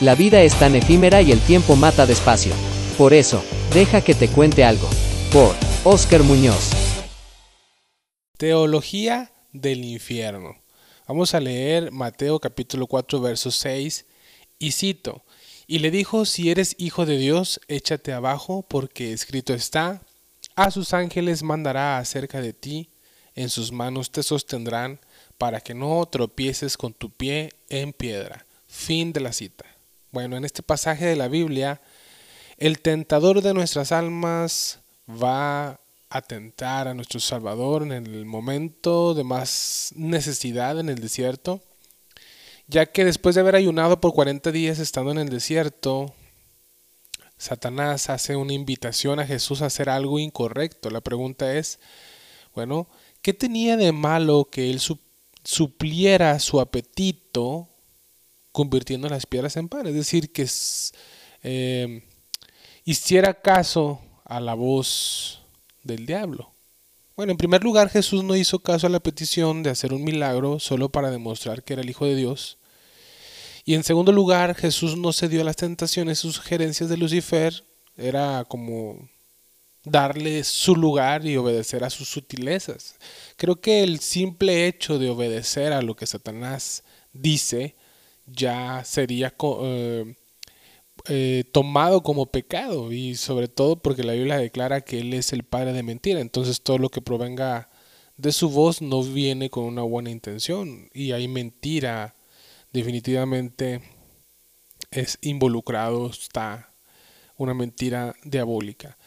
La vida es tan efímera y el tiempo mata despacio. Por eso, deja que te cuente algo. Por Oscar Muñoz. Teología del infierno. Vamos a leer Mateo capítulo 4 verso 6 y cito, y le dijo, si eres hijo de Dios, échate abajo, porque escrito está, a sus ángeles mandará acerca de ti, en sus manos te sostendrán, para que no tropieces con tu pie en piedra. Fin de la cita. Bueno, en este pasaje de la Biblia, el tentador de nuestras almas va a tentar a nuestro Salvador en el momento de más necesidad en el desierto, ya que después de haber ayunado por 40 días estando en el desierto, Satanás hace una invitación a Jesús a hacer algo incorrecto. La pregunta es, bueno, ¿qué tenía de malo que él supliera su apetito convirtiendo las piedras en pan, es decir, que eh, hiciera caso a la voz del diablo. Bueno, en primer lugar, Jesús no hizo caso a la petición de hacer un milagro solo para demostrar que era el Hijo de Dios. Y en segundo lugar, Jesús no cedió a las tentaciones y sugerencias de Lucifer. Era como darle su lugar y obedecer a sus sutilezas. Creo que el simple hecho de obedecer a lo que Satanás dice ya sería eh, eh, tomado como pecado y sobre todo porque la Biblia declara que Él es el padre de mentira. Entonces todo lo que provenga de su voz no viene con una buena intención y hay mentira definitivamente es involucrado, está una mentira diabólica.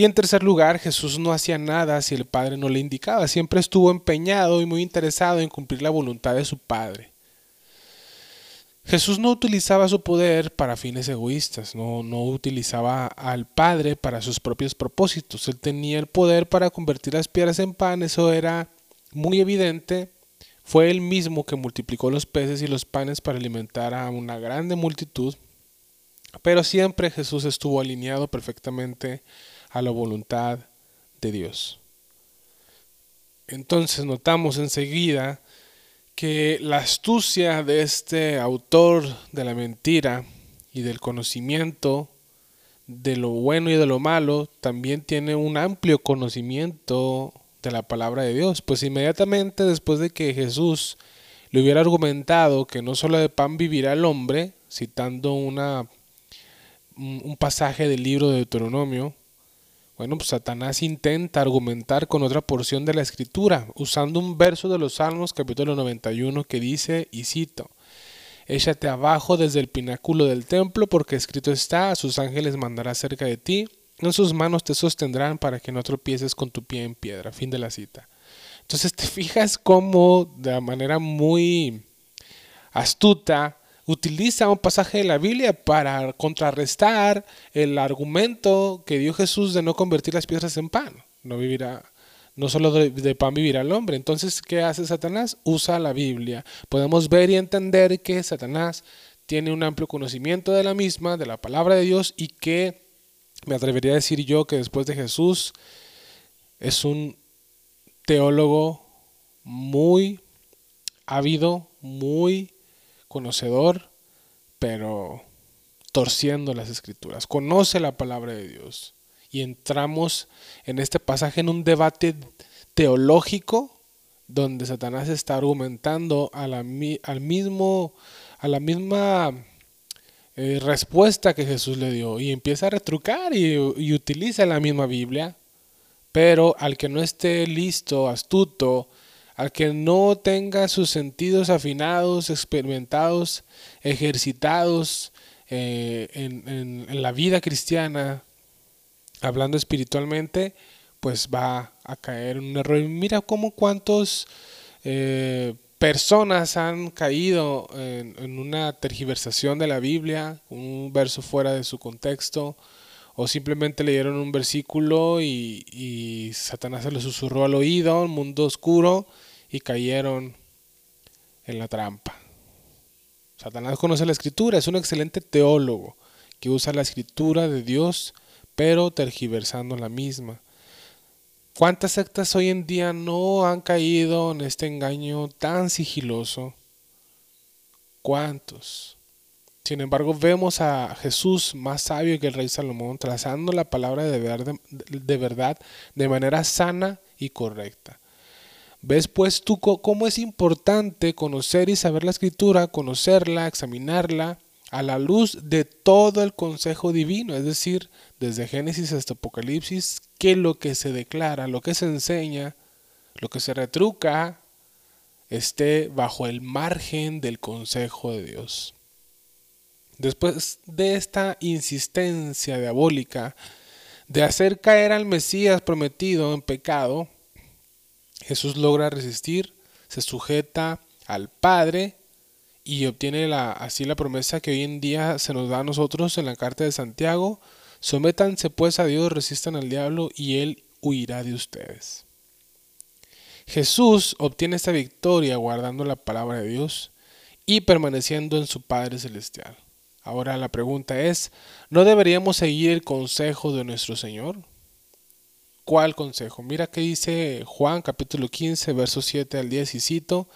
Y en tercer lugar, Jesús no hacía nada si el Padre no le indicaba, siempre estuvo empeñado y muy interesado en cumplir la voluntad de su Padre. Jesús no utilizaba su poder para fines egoístas, no, no utilizaba al Padre para sus propios propósitos. Él tenía el poder para convertir las piedras en pan, eso era muy evidente. Fue él mismo que multiplicó los peces y los panes para alimentar a una grande multitud, pero siempre Jesús estuvo alineado perfectamente a la voluntad de Dios. Entonces notamos enseguida que la astucia de este autor de la mentira y del conocimiento de lo bueno y de lo malo también tiene un amplio conocimiento de la palabra de Dios, pues inmediatamente después de que Jesús le hubiera argumentado que no solo de pan vivirá el hombre, citando una, un pasaje del libro de Deuteronomio, bueno, pues Satanás intenta argumentar con otra porción de la escritura, usando un verso de los Salmos capítulo 91 que dice, y cito, Échate abajo desde el pináculo del templo, porque escrito está, a sus ángeles mandará cerca de ti, en sus manos te sostendrán para que no tropieces con tu pie en piedra. Fin de la cita. Entonces te fijas cómo de manera muy astuta utiliza un pasaje de la Biblia para contrarrestar el argumento que dio Jesús de no convertir las piedras en pan. No vivirá, no solo de, pan vivirá el hombre. Entonces, ¿qué hace Satanás? Usa la Biblia. Podemos ver y entender que Satanás tiene un amplio conocimiento de la misma, de la palabra de Dios, y que me atrevería a decir yo que después de Jesús es un teólogo muy ávido, muy conocedor, pero torciendo las escrituras. Conoce la palabra de Dios. Y entramos en este pasaje en un debate teológico donde Satanás está argumentando a la, al mismo, a la misma eh, respuesta que Jesús le dio y empieza a retrucar y, y utiliza la misma Biblia, pero al que no esté listo, astuto, al que no tenga sus sentidos afinados, experimentados, ejercitados eh, en, la vida cristiana, hablando espiritualmente, pues va a caer en un error. Mira cómo cuántos eh, personas han caído en, una tergiversación de la Biblia, un verso fuera de su contexto, o simplemente leyeron un versículo y, Satanás se lo susurró al oído, un mundo oscuro, y cayeron en la trampa. Satanás conoce la escritura, es un excelente teólogo que usa la escritura de Dios, pero tergiversando la misma. ¿Cuántas sectas hoy en día no han caído en este engaño tan sigiloso cuantos. Sin embargo, vemos a Jesús más sabio que el rey Salomón, trazando la palabra de verdad de manera sana y correcta. ¿Ves pues tú cómo es importante conocer y saber la escritura, conocerla, examinarla a la luz de todo el consejo divino? Es decir, desde Génesis hasta Apocalipsis, que lo que se declara, lo que se enseña, lo que se retruca, esté bajo el margen del consejo de Dios. Después de esta insistencia diabólica de hacer caer al Mesías prometido en pecado, Jesús logra resistir, se sujeta al Padre y obtiene la, así la promesa que hoy en día se nos da a nosotros en la carta de Santiago. Sométanse pues a Dios, resistan al diablo y él huirá de ustedes. Jesús obtiene esta victoria guardando la palabra de Dios y permaneciendo en su Padre Celestial. Ahora la pregunta es, ¿no deberíamos seguir el consejo de nuestro Señor? ¿Cuál consejo? Mira que dice Juan capítulo 15, versos 7 al 10 y cito,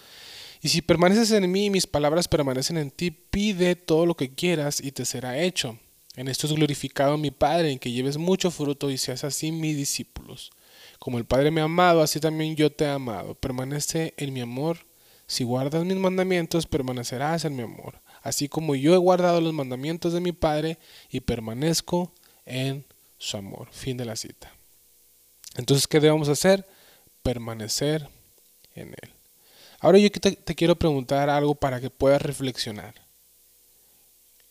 y si permaneces en mí y mis palabras permanecen en ti, pide todo lo que quieras y te será hecho. En esto es glorificado mi Padre, en que lleves mucho fruto y seas así mis discípulos. Como el Padre me ha amado, así también yo te he amado. Permanece en mi amor. Si guardas mis mandamientos, permanecerás en mi amor así como yo he guardado los mandamientos de mi Padre y permanezco en su amor. Fin de la cita. Entonces, ¿qué debemos hacer? Permanecer en Él. Ahora yo te, quiero preguntar algo para que puedas reflexionar.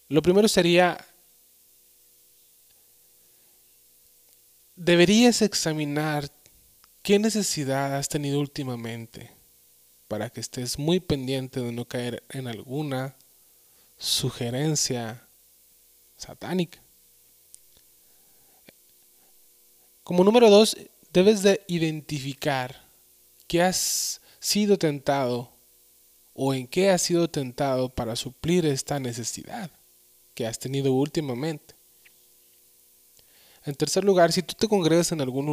Lo primero sería, deberías examinar qué necesidad has tenido últimamente para que estés muy pendiente de no caer en alguna sugerencia satánica. Como número dos, debes de identificar qué has sido tentado o en qué has sido tentado para suplir esta necesidad que has tenido últimamente. En tercer lugar, si tú te congregas en algún,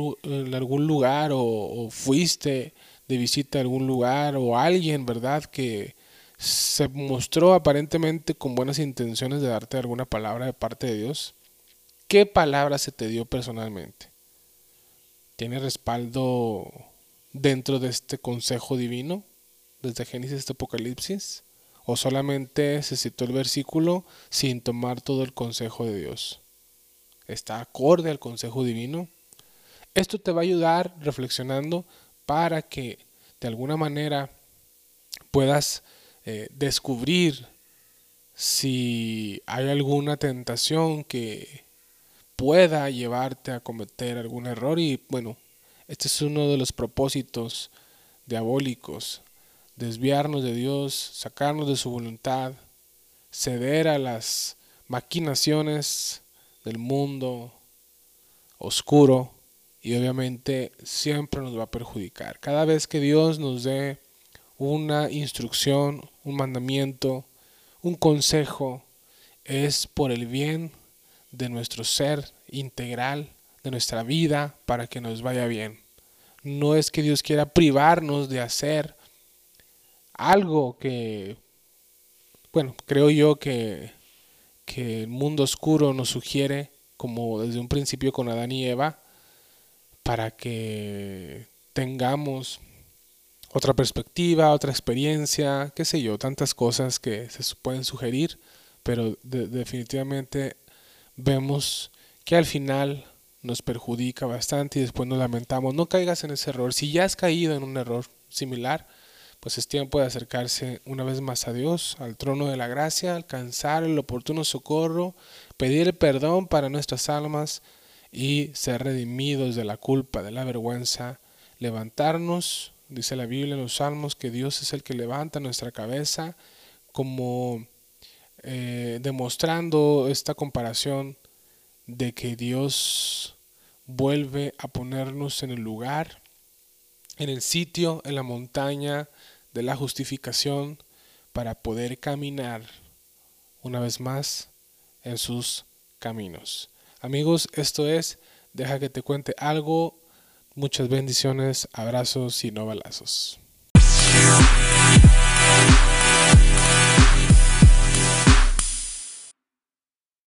lugar o, o fuiste de visita a algún lugar o alguien, ¿verdad? Que se mostró aparentemente con buenas intenciones de darte alguna palabra de parte de Dios, ¿qué palabra se te dio personalmente? ¿Tiene respaldo dentro de este consejo divino, desde Génesis hasta Apocalipsis? ¿O solamente se citó el versículo sin tomar todo el consejo de Dios? ¿Está acorde al consejo divino? Esto te va a ayudar reflexionando para que de alguna manera puedas eh, descubrir si hay alguna tentación que pueda llevarte a cometer algún error y bueno, este es uno de los propósitos diabólicos, desviarnos de Dios, sacarnos de su voluntad, ceder a las maquinaciones del mundo oscuro y obviamente siempre nos va a perjudicar. Cada vez que Dios nos dé una instrucción, un mandamiento, un consejo, es por el bien de nuestro ser integral, de nuestra vida, para que nos vaya bien. No es que Dios quiera privarnos de hacer algo que, bueno, creo yo que, que el mundo oscuro nos sugiere, como desde un principio con Adán y Eva, para que tengamos otra perspectiva, otra experiencia, qué sé yo, tantas cosas que se pueden sugerir, pero definitivamente vemos que al final nos perjudica bastante y después nos lamentamos. No caigas en ese error. Si ya has caído en un error similar, pues es tiempo de acercarse una vez más a Dios, al trono de la gracia, alcanzar el oportuno socorro, pedir perdón para nuestras almas y ser redimidos de la culpa, de la vergüenza, levantarnos Dice la Biblia en los Salmos que Dios es el que levanta nuestra cabeza como eh, demostrando esta comparación de que Dios vuelve a ponernos en el lugar, en el sitio, en la montaña de la justificación para poder caminar una vez más en sus caminos. Amigos, esto es, deja que te cuente algo Muchas bendiciones, abrazos y no balazos.